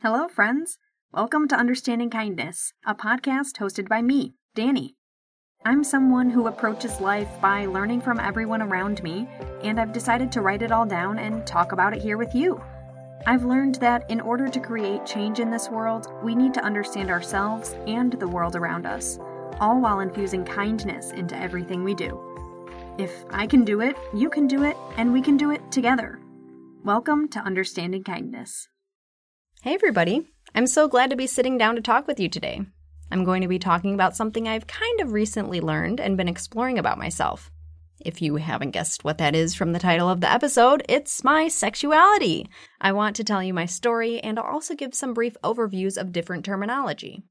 Hello, friends. Welcome to Understanding Kindness, a podcast hosted by me, Danny. I'm someone who approaches life by learning from everyone around me, and I've decided to write it all down and talk about it here with you. I've learned that in order to create change in this world, we need to understand ourselves and the world around us, all while infusing kindness into everything we do. If I can do it, you can do it, and we can do it together. Welcome to Understanding Kindness. Hey, everybody. I'm so glad to be sitting down to talk with you today. I'm going to be talking about something I've kind of recently learned and been exploring about myself. If you haven't guessed what that is from the title of the episode, it's my sexuality. I want to tell you my story and I'll also give some brief overviews of different terminology.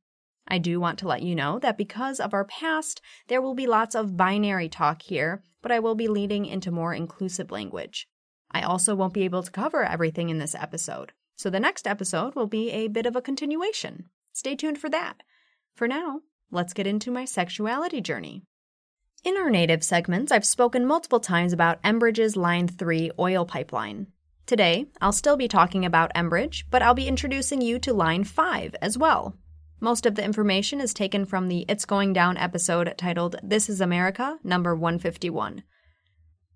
I do want to let you know that because of our past, there will be lots of binary talk here, but I will be leading into more inclusive language. I also won't be able to cover everything in this episode. So the next episode will be a bit of a continuation. Stay tuned for that. For now, let's get into my sexuality journey. In our native segments, I've spoken multiple times about Enbridge's Line 3 oil pipeline. Today, I'll still be talking about Enbridge, but I'll be introducing you to Line 5 as well. Most of the information is taken from the It's Going Down episode titled This is America, number 151.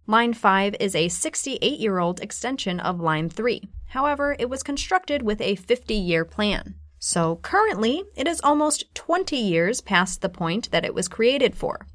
Line 5 is a 68 year old extension of Line 3. However, it was constructed with a 50 year plan. So currently, it is almost 20 years past the point that it was created for.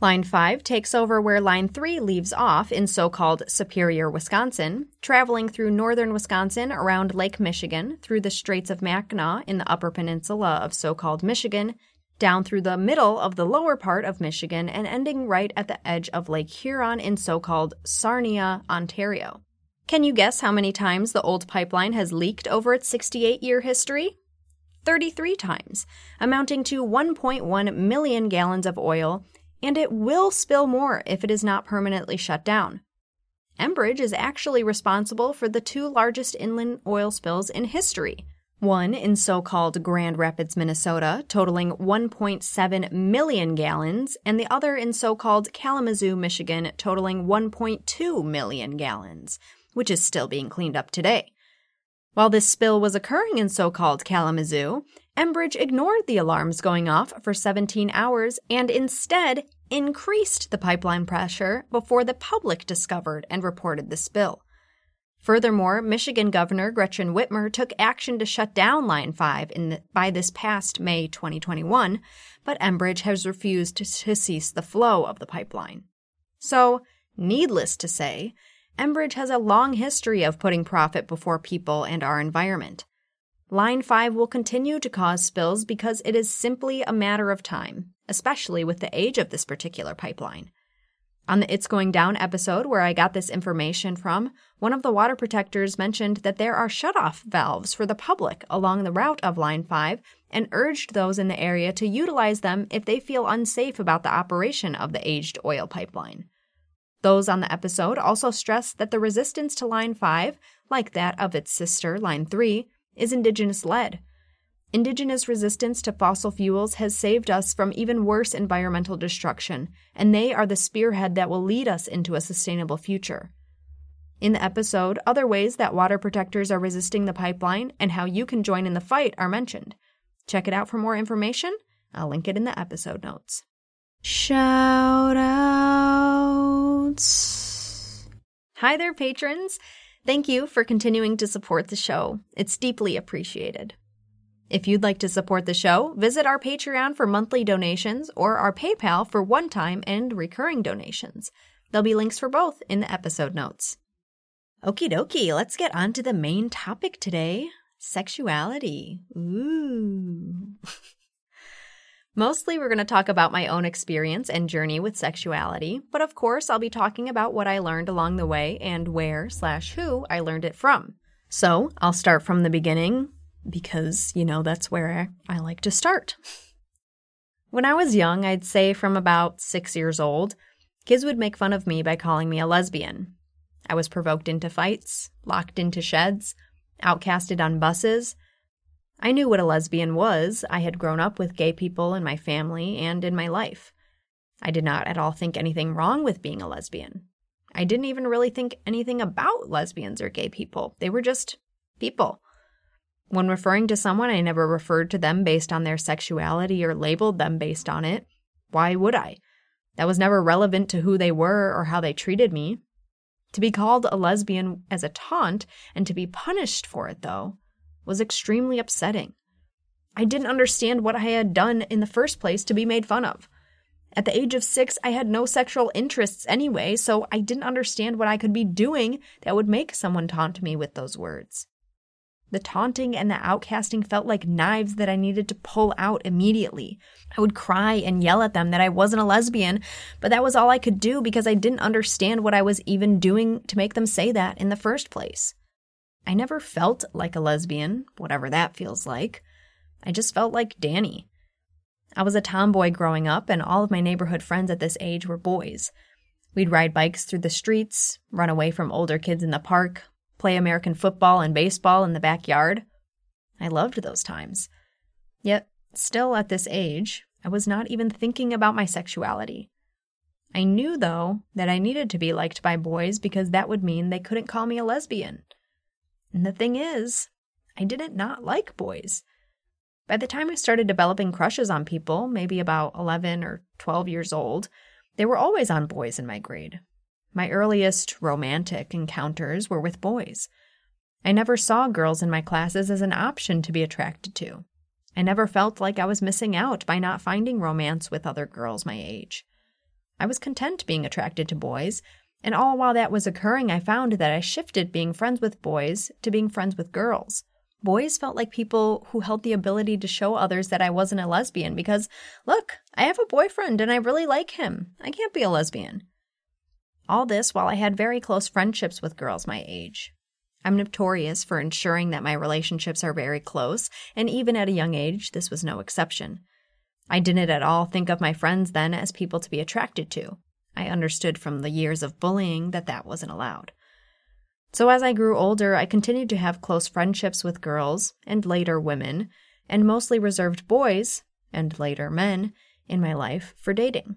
Line 5 takes over where Line 3 leaves off in so called Superior, Wisconsin, traveling through northern Wisconsin around Lake Michigan, through the Straits of Mackinac in the upper peninsula of so called Michigan, down through the middle of the lower part of Michigan, and ending right at the edge of Lake Huron in so called Sarnia, Ontario. Can you guess how many times the old pipeline has leaked over its 68 year history? 33 times, amounting to 1.1 million gallons of oil, and it will spill more if it is not permanently shut down. Enbridge is actually responsible for the two largest inland oil spills in history. One in so called Grand Rapids, Minnesota, totaling 1.7 million gallons, and the other in so called Kalamazoo, Michigan, totaling 1.2 million gallons which is still being cleaned up today. While this spill was occurring in so called Kalamazoo, Enbridge ignored the alarms going off for 17 hours and instead increased the pipeline pressure before the public discovered and reported the spill. Furthermore, Michigan Governor Gretchen Whitmer took action to shut down Line 5 the, by this past May 2021, but Enbridge has refused to, to cease the flow of the pipeline. So, needless to say, Enbridge has a long history of putting profit before people and our environment. Line 5 will continue to cause spills because it is simply a matter of time, especially with the age of this particular pipeline. On the It's Going Down episode, where I got this information from, one of the water protectors mentioned that there are shutoff valves for the public along the route of Line 5 and urged those in the area to utilize them if they feel unsafe about the operation of the aged oil pipeline. Those on the episode also stressed that the resistance to Line 5, like that of its sister, Line 3, is Indigenous led. Indigenous resistance to fossil fuels has saved us from even worse environmental destruction, and they are the spearhead that will lead us into a sustainable future. In the episode, other ways that water protectors are resisting the pipeline and how you can join in the fight are mentioned. Check it out for more information. I'll link it in the episode notes. Shout outs. Hi there, patrons. Thank you for continuing to support the show. It's deeply appreciated. If you'd like to support the show, visit our Patreon for monthly donations or our PayPal for one time and recurring donations. There'll be links for both in the episode notes. Okie dokie, let's get on to the main topic today sexuality. Ooh. Mostly, we're going to talk about my own experience and journey with sexuality, but of course, I'll be talking about what I learned along the way and where slash who I learned it from. So, I'll start from the beginning because, you know, that's where I like to start. When I was young, I'd say from about six years old, kids would make fun of me by calling me a lesbian. I was provoked into fights, locked into sheds, outcasted on buses, I knew what a lesbian was. I had grown up with gay people in my family and in my life. I did not at all think anything wrong with being a lesbian. I didn't even really think anything about lesbians or gay people. They were just people. When referring to someone, I never referred to them based on their sexuality or labeled them based on it. Why would I? That was never relevant to who they were or how they treated me. To be called a lesbian as a taunt and to be punished for it, though, was extremely upsetting. I didn't understand what I had done in the first place to be made fun of. At the age of six, I had no sexual interests anyway, so I didn't understand what I could be doing that would make someone taunt me with those words. The taunting and the outcasting felt like knives that I needed to pull out immediately. I would cry and yell at them that I wasn't a lesbian, but that was all I could do because I didn't understand what I was even doing to make them say that in the first place. I never felt like a lesbian, whatever that feels like. I just felt like Danny. I was a tomboy growing up, and all of my neighborhood friends at this age were boys. We'd ride bikes through the streets, run away from older kids in the park, play American football and baseball in the backyard. I loved those times. Yet, still at this age, I was not even thinking about my sexuality. I knew, though, that I needed to be liked by boys because that would mean they couldn't call me a lesbian. And the thing is, I didn't not like boys. By the time I started developing crushes on people, maybe about 11 or 12 years old, they were always on boys in my grade. My earliest romantic encounters were with boys. I never saw girls in my classes as an option to be attracted to. I never felt like I was missing out by not finding romance with other girls my age. I was content being attracted to boys, and all while that was occurring, I found that I shifted being friends with boys to being friends with girls. Boys felt like people who held the ability to show others that I wasn't a lesbian because, look, I have a boyfriend and I really like him. I can't be a lesbian. All this while I had very close friendships with girls my age. I'm notorious for ensuring that my relationships are very close, and even at a young age, this was no exception. I didn't at all think of my friends then as people to be attracted to. I understood from the years of bullying that that wasn't allowed. So as I grew older, I continued to have close friendships with girls, and later women, and mostly reserved boys, and later men, in my life for dating.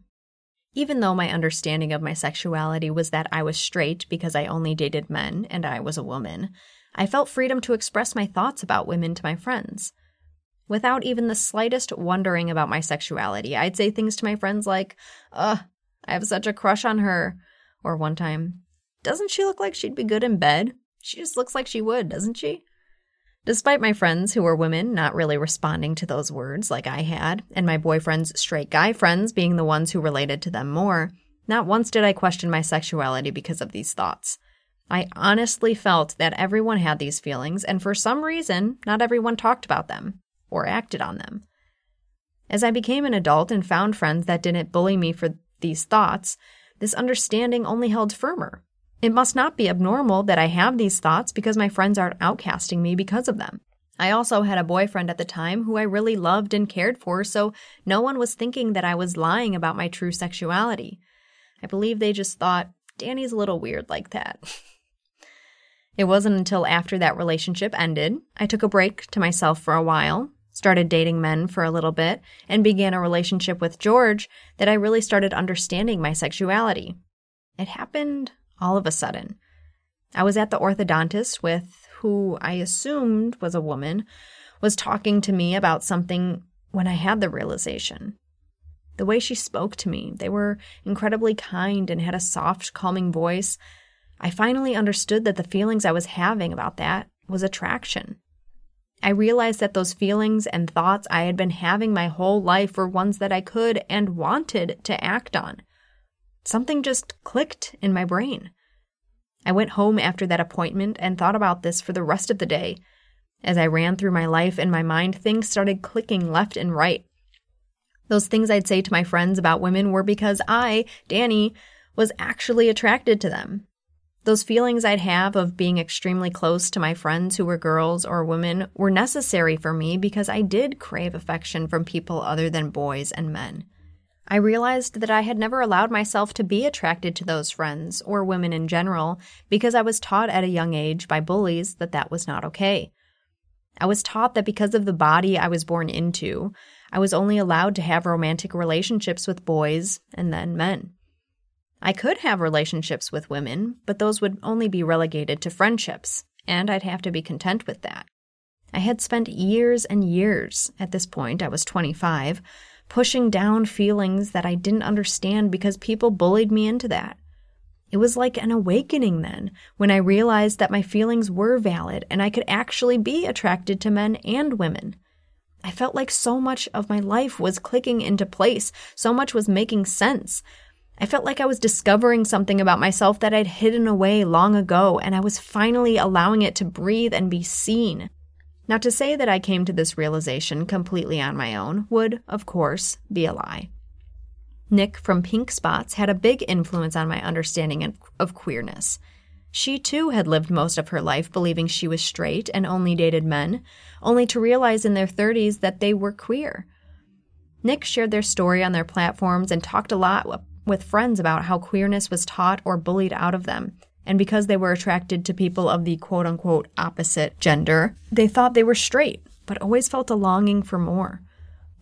Even though my understanding of my sexuality was that I was straight because I only dated men and I was a woman, I felt freedom to express my thoughts about women to my friends. Without even the slightest wondering about my sexuality, I'd say things to my friends like, Ugh, I have such a crush on her. Or one time, Doesn't she look like she'd be good in bed? She just looks like she would, doesn't she? Despite my friends who were women not really responding to those words like I had, and my boyfriend's straight guy friends being the ones who related to them more, not once did I question my sexuality because of these thoughts. I honestly felt that everyone had these feelings, and for some reason, not everyone talked about them or acted on them. As I became an adult and found friends that didn't bully me for these thoughts, this understanding only held firmer. It must not be abnormal that I have these thoughts because my friends aren't outcasting me because of them. I also had a boyfriend at the time who I really loved and cared for, so no one was thinking that I was lying about my true sexuality. I believe they just thought, Danny's a little weird like that. it wasn't until after that relationship ended, I took a break to myself for a while, started dating men for a little bit, and began a relationship with George that I really started understanding my sexuality. It happened all of a sudden. I was at the orthodontist with who I assumed was a woman, was talking to me about something when I had the realization. The way she spoke to me, they were incredibly kind and had a soft, calming voice. I finally understood that the feelings I was having about that was attraction. I realized that those feelings and thoughts I had been having my whole life were ones that I could and wanted to act on. Something just clicked in my brain. I went home after that appointment and thought about this for the rest of the day. As I ran through my life in my mind, things started clicking left and right. Those things I'd say to my friends about women were because I, Danny, was actually attracted to them. Those feelings I'd have of being extremely close to my friends who were girls or women were necessary for me because I did crave affection from people other than boys and men. I realized that I had never allowed myself to be attracted to those friends, or women in general, because I was taught at a young age by bullies that that was not okay. I was taught that because of the body I was born into, I was only allowed to have romantic relationships with boys and then men. I could have relationships with women, but those would only be relegated to friendships, and I'd have to be content with that. I had spent years and years, at this point, I was 25, pushing down feelings that I didn't understand because people bullied me into that. It was like an awakening then when I realized that my feelings were valid and I could actually be attracted to men and women. I felt like so much of my life was clicking into place, so much was making sense. I felt like I was discovering something about myself that I'd hidden away long ago, and I was finally allowing it to breathe and be seen. Now, to say that I came to this realization completely on my own would, of course, be a lie. Nick from Pink Spots had a big influence on my understanding of queerness. She too had lived most of her life believing she was straight and only dated men, only to realize in their 30s that they were queer. Nick shared their story on their platforms and talked a lot with friends about how queerness was taught or bullied out of them. And because they were attracted to people of the quote unquote opposite gender, they thought they were straight, but always felt a longing for more.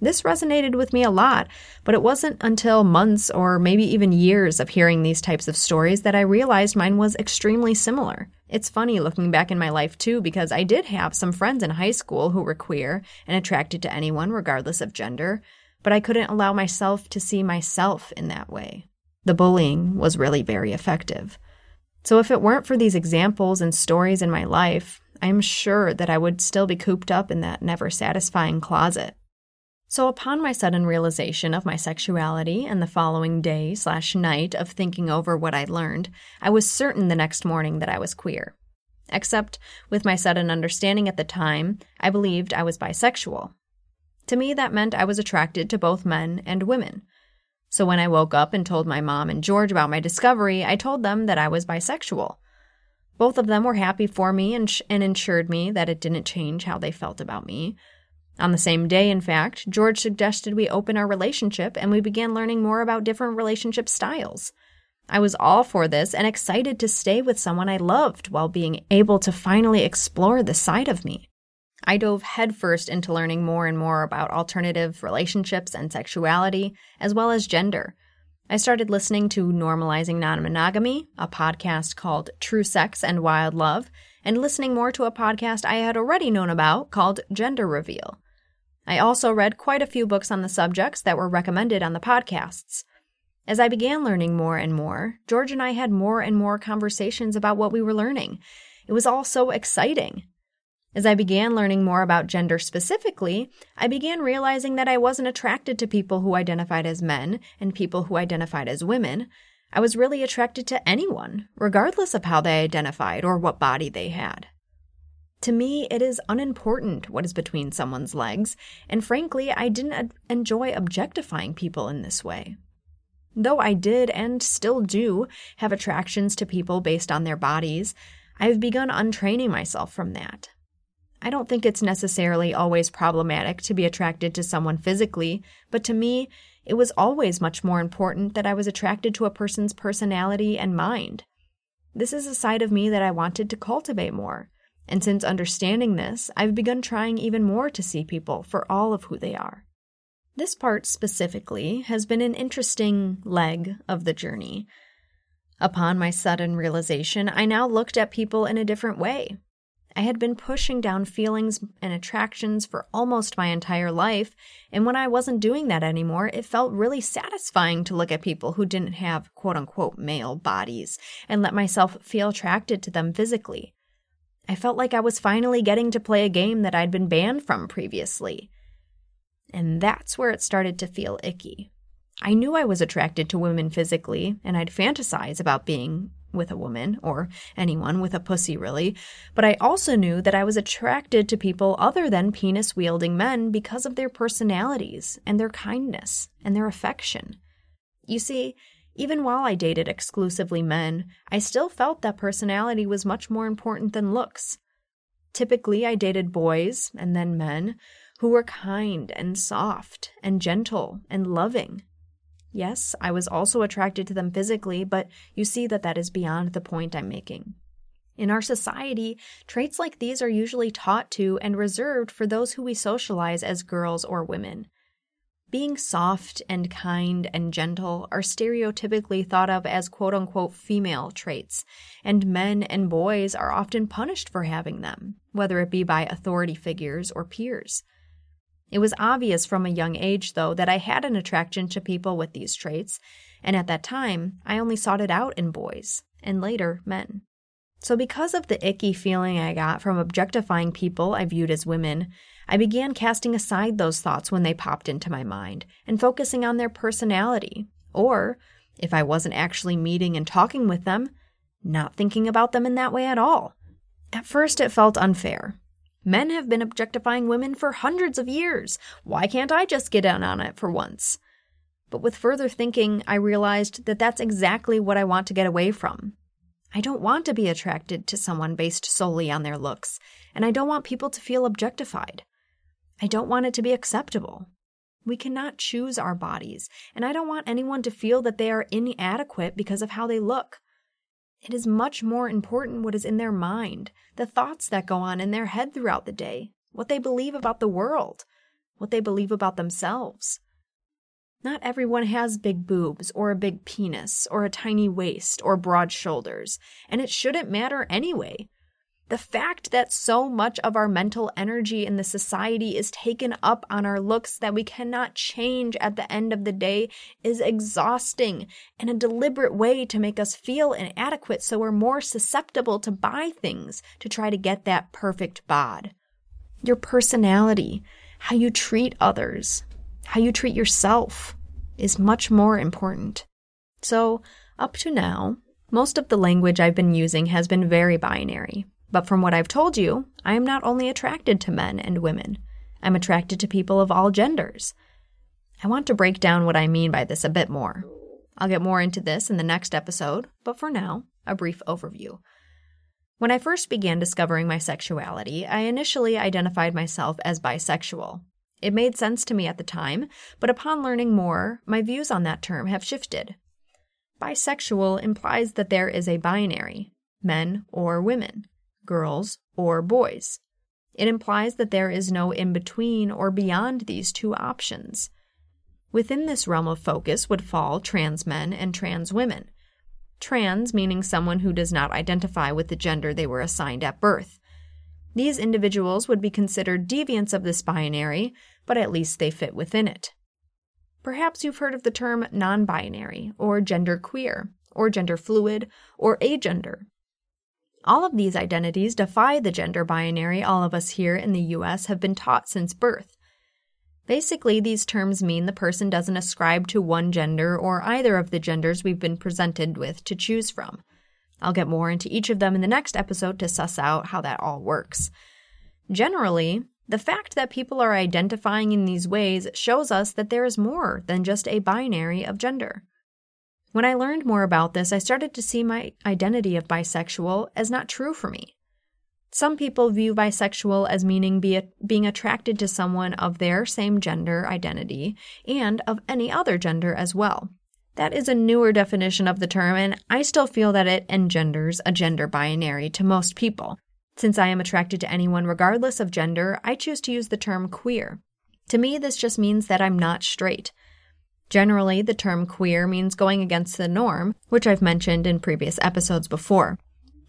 This resonated with me a lot, but it wasn't until months or maybe even years of hearing these types of stories that I realized mine was extremely similar. It's funny looking back in my life too, because I did have some friends in high school who were queer and attracted to anyone, regardless of gender, but I couldn't allow myself to see myself in that way. The bullying was really very effective. So if it weren't for these examples and stories in my life, I'm sure that I would still be cooped up in that never satisfying closet. So, upon my sudden realization of my sexuality and the following day slash night of thinking over what I'd learned, I was certain the next morning that I was queer. Except, with my sudden understanding at the time, I believed I was bisexual. To me, that meant I was attracted to both men and women. So, when I woke up and told my mom and George about my discovery, I told them that I was bisexual. Both of them were happy for me and, sh- and ensured me that it didn't change how they felt about me. On the same day, in fact, George suggested we open our relationship and we began learning more about different relationship styles. I was all for this and excited to stay with someone I loved while being able to finally explore this side of me. I dove headfirst into learning more and more about alternative relationships and sexuality, as well as gender. I started listening to Normalizing Non Monogamy, a podcast called True Sex and Wild Love, and listening more to a podcast I had already known about called Gender Reveal. I also read quite a few books on the subjects that were recommended on the podcasts. As I began learning more and more, George and I had more and more conversations about what we were learning. It was all so exciting. As I began learning more about gender specifically, I began realizing that I wasn't attracted to people who identified as men and people who identified as women. I was really attracted to anyone, regardless of how they identified or what body they had. To me, it is unimportant what is between someone's legs, and frankly, I didn't enjoy objectifying people in this way. Though I did and still do have attractions to people based on their bodies, I've begun untraining myself from that. I don't think it's necessarily always problematic to be attracted to someone physically, but to me, it was always much more important that I was attracted to a person's personality and mind. This is a side of me that I wanted to cultivate more. And since understanding this, I've begun trying even more to see people for all of who they are. This part specifically has been an interesting leg of the journey. Upon my sudden realization, I now looked at people in a different way. I had been pushing down feelings and attractions for almost my entire life, and when I wasn't doing that anymore, it felt really satisfying to look at people who didn't have quote unquote male bodies and let myself feel attracted to them physically. I felt like I was finally getting to play a game that I'd been banned from previously. And that's where it started to feel icky. I knew I was attracted to women physically, and I'd fantasize about being with a woman, or anyone with a pussy, really, but I also knew that I was attracted to people other than penis wielding men because of their personalities, and their kindness, and their affection. You see, even while I dated exclusively men, I still felt that personality was much more important than looks. Typically, I dated boys and then men who were kind and soft and gentle and loving. Yes, I was also attracted to them physically, but you see that that is beyond the point I'm making. In our society, traits like these are usually taught to and reserved for those who we socialize as girls or women. Being soft and kind and gentle are stereotypically thought of as quote unquote female traits, and men and boys are often punished for having them, whether it be by authority figures or peers. It was obvious from a young age, though, that I had an attraction to people with these traits, and at that time, I only sought it out in boys, and later, men. So, because of the icky feeling I got from objectifying people I viewed as women, I began casting aside those thoughts when they popped into my mind and focusing on their personality, or, if I wasn't actually meeting and talking with them, not thinking about them in that way at all. At first, it felt unfair. Men have been objectifying women for hundreds of years. Why can't I just get in on it for once? But with further thinking, I realized that that's exactly what I want to get away from. I don't want to be attracted to someone based solely on their looks, and I don't want people to feel objectified. I don't want it to be acceptable. We cannot choose our bodies, and I don't want anyone to feel that they are inadequate because of how they look. It is much more important what is in their mind, the thoughts that go on in their head throughout the day, what they believe about the world, what they believe about themselves. Not everyone has big boobs, or a big penis, or a tiny waist, or broad shoulders, and it shouldn't matter anyway. The fact that so much of our mental energy in the society is taken up on our looks that we cannot change at the end of the day is exhausting and a deliberate way to make us feel inadequate so we're more susceptible to buy things to try to get that perfect bod. Your personality, how you treat others, how you treat yourself is much more important. So, up to now, most of the language I've been using has been very binary. But from what I've told you, I am not only attracted to men and women, I'm attracted to people of all genders. I want to break down what I mean by this a bit more. I'll get more into this in the next episode, but for now, a brief overview. When I first began discovering my sexuality, I initially identified myself as bisexual. It made sense to me at the time, but upon learning more, my views on that term have shifted. Bisexual implies that there is a binary men or women girls, or boys. It implies that there is no in between or beyond these two options. Within this realm of focus would fall trans men and trans women. Trans meaning someone who does not identify with the gender they were assigned at birth. These individuals would be considered deviants of this binary, but at least they fit within it. Perhaps you've heard of the term non binary, or gender queer, or gender fluid, or agender. All of these identities defy the gender binary all of us here in the US have been taught since birth. Basically, these terms mean the person doesn't ascribe to one gender or either of the genders we've been presented with to choose from. I'll get more into each of them in the next episode to suss out how that all works. Generally, the fact that people are identifying in these ways shows us that there is more than just a binary of gender. When I learned more about this, I started to see my identity of bisexual as not true for me. Some people view bisexual as meaning be a, being attracted to someone of their same gender identity and of any other gender as well. That is a newer definition of the term, and I still feel that it engenders a gender binary to most people. Since I am attracted to anyone regardless of gender, I choose to use the term queer. To me, this just means that I'm not straight. Generally, the term queer means going against the norm, which I've mentioned in previous episodes before.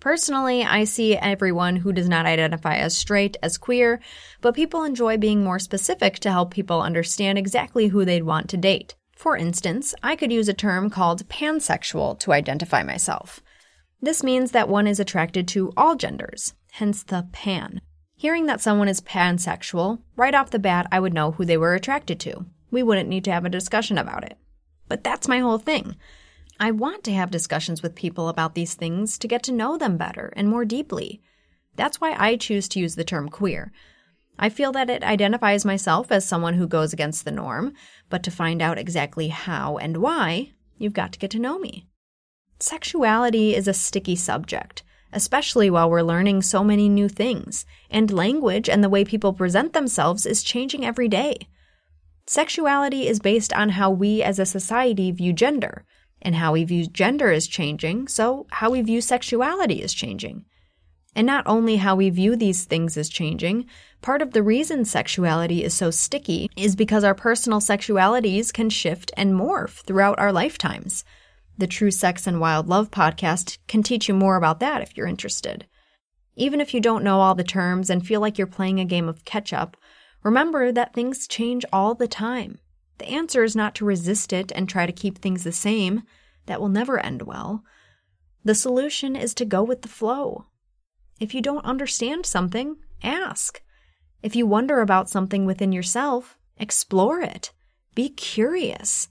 Personally, I see everyone who does not identify as straight as queer, but people enjoy being more specific to help people understand exactly who they'd want to date. For instance, I could use a term called pansexual to identify myself. This means that one is attracted to all genders, hence the pan. Hearing that someone is pansexual, right off the bat, I would know who they were attracted to we wouldn't need to have a discussion about it. But that's my whole thing. I want to have discussions with people about these things to get to know them better and more deeply. That's why I choose to use the term queer. I feel that it identifies myself as someone who goes against the norm, but to find out exactly how and why, you've got to get to know me. Sexuality is a sticky subject, especially while we're learning so many new things, and language and the way people present themselves is changing every day. Sexuality is based on how we as a society view gender, and how we view gender is changing, so how we view sexuality is changing. And not only how we view these things is changing, part of the reason sexuality is so sticky is because our personal sexualities can shift and morph throughout our lifetimes. The True Sex and Wild Love podcast can teach you more about that if you're interested. Even if you don't know all the terms and feel like you're playing a game of catch up, remember that things change all the time. The answer is not to resist it and try to keep things the same. That will never end well. The solution is to go with the flow. If you don't understand something, ask. If you wonder about something within yourself, explore it. Be curious.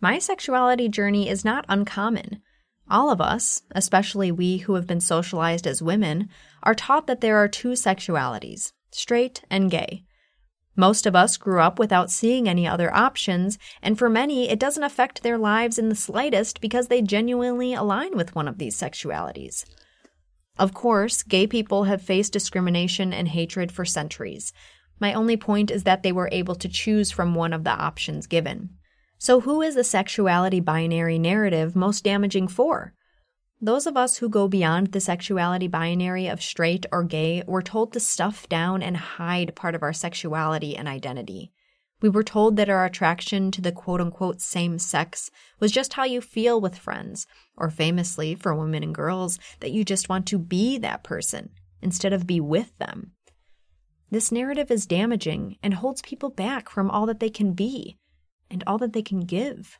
My sexuality journey is not uncommon. All of us, especially we who have been socialized as women, are taught that there are two sexualities straight and gay. Most of us grew up without seeing any other options, and for many, it doesn't affect their lives in the slightest because they genuinely align with one of these sexualities. Of course, gay people have faced discrimination and hatred for centuries. My only point is that they were able to choose from one of the options given. So, who is the sexuality binary narrative most damaging for? Those of us who go beyond the sexuality binary of straight or gay were told to stuff down and hide part of our sexuality and identity. We were told that our attraction to the quote unquote same sex was just how you feel with friends, or famously for women and girls, that you just want to be that person instead of be with them. This narrative is damaging and holds people back from all that they can be and all that they can give.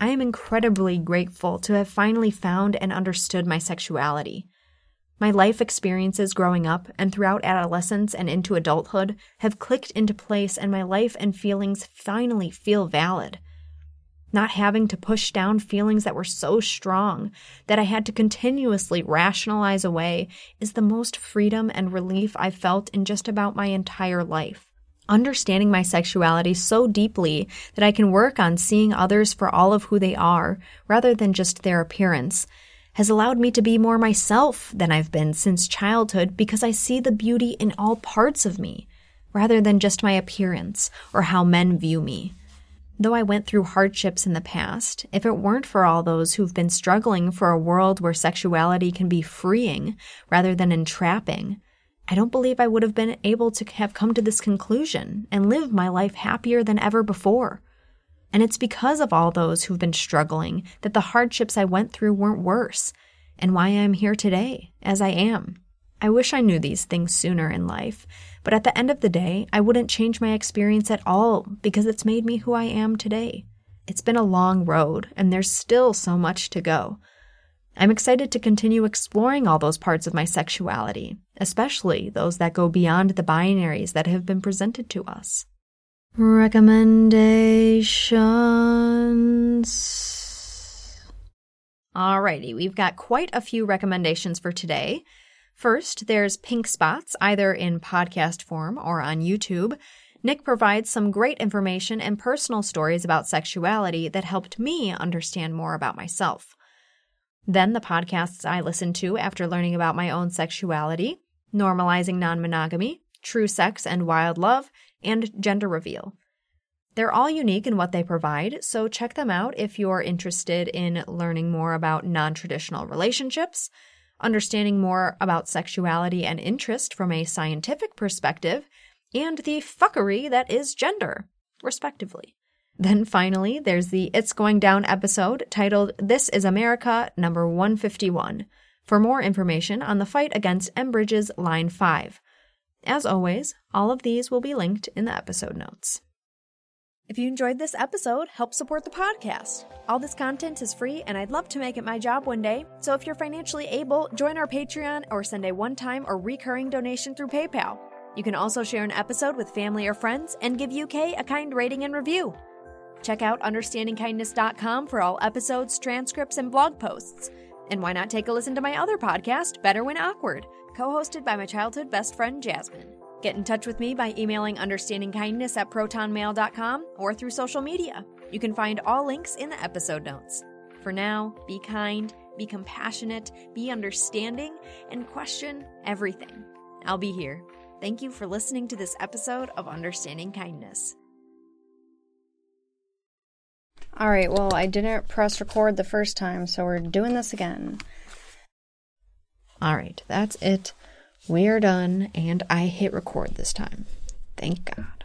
I am incredibly grateful to have finally found and understood my sexuality. My life experiences growing up and throughout adolescence and into adulthood have clicked into place, and my life and feelings finally feel valid. Not having to push down feelings that were so strong that I had to continuously rationalize away is the most freedom and relief I've felt in just about my entire life understanding my sexuality so deeply that I can work on seeing others for all of who they are, rather than just their appearance, has allowed me to be more myself than I've been since childhood because I see the beauty in all parts of me, rather than just my appearance or how men view me. Though I went through hardships in the past, if it weren't for all those who've been struggling for a world where sexuality can be freeing rather than entrapping, I don't believe I would have been able to have come to this conclusion and live my life happier than ever before. And it's because of all those who've been struggling that the hardships I went through weren't worse, and why I'm here today, as I am. I wish I knew these things sooner in life, but at the end of the day, I wouldn't change my experience at all because it's made me who I am today. It's been a long road, and there's still so much to go. I'm excited to continue exploring all those parts of my sexuality, especially those that go beyond the binaries that have been presented to us. Recommendations. Alrighty, we've got quite a few recommendations for today. First, there's Pink Spots, either in podcast form or on YouTube. Nick provides some great information and personal stories about sexuality that helped me understand more about myself. Then the podcasts I listened to after learning about my own sexuality, Normalizing Non Monogamy, True Sex and Wild Love, and Gender Reveal. They're all unique in what they provide, so check them out if you're interested in learning more about non traditional relationships, understanding more about sexuality and interest from a scientific perspective, and the fuckery that is gender, respectively. Then finally, there's the It's Going Down episode titled This is America, number 151, for more information on the fight against Enbridge's Line 5. As always, all of these will be linked in the episode notes. If you enjoyed this episode, help support the podcast. All this content is free, and I'd love to make it my job one day. So if you're financially able, join our Patreon or send a one time or recurring donation through PayPal. You can also share an episode with family or friends and give UK a kind rating and review. Check out understandingkindness.com for all episodes, transcripts, and blog posts. And why not take a listen to my other podcast, Better When Awkward, co hosted by my childhood best friend, Jasmine. Get in touch with me by emailing understandingkindness at protonmail.com or through social media. You can find all links in the episode notes. For now, be kind, be compassionate, be understanding, and question everything. I'll be here. Thank you for listening to this episode of Understanding Kindness. All right, well, I didn't press record the first time, so we're doing this again. All right, that's it. We're done, and I hit record this time. Thank God.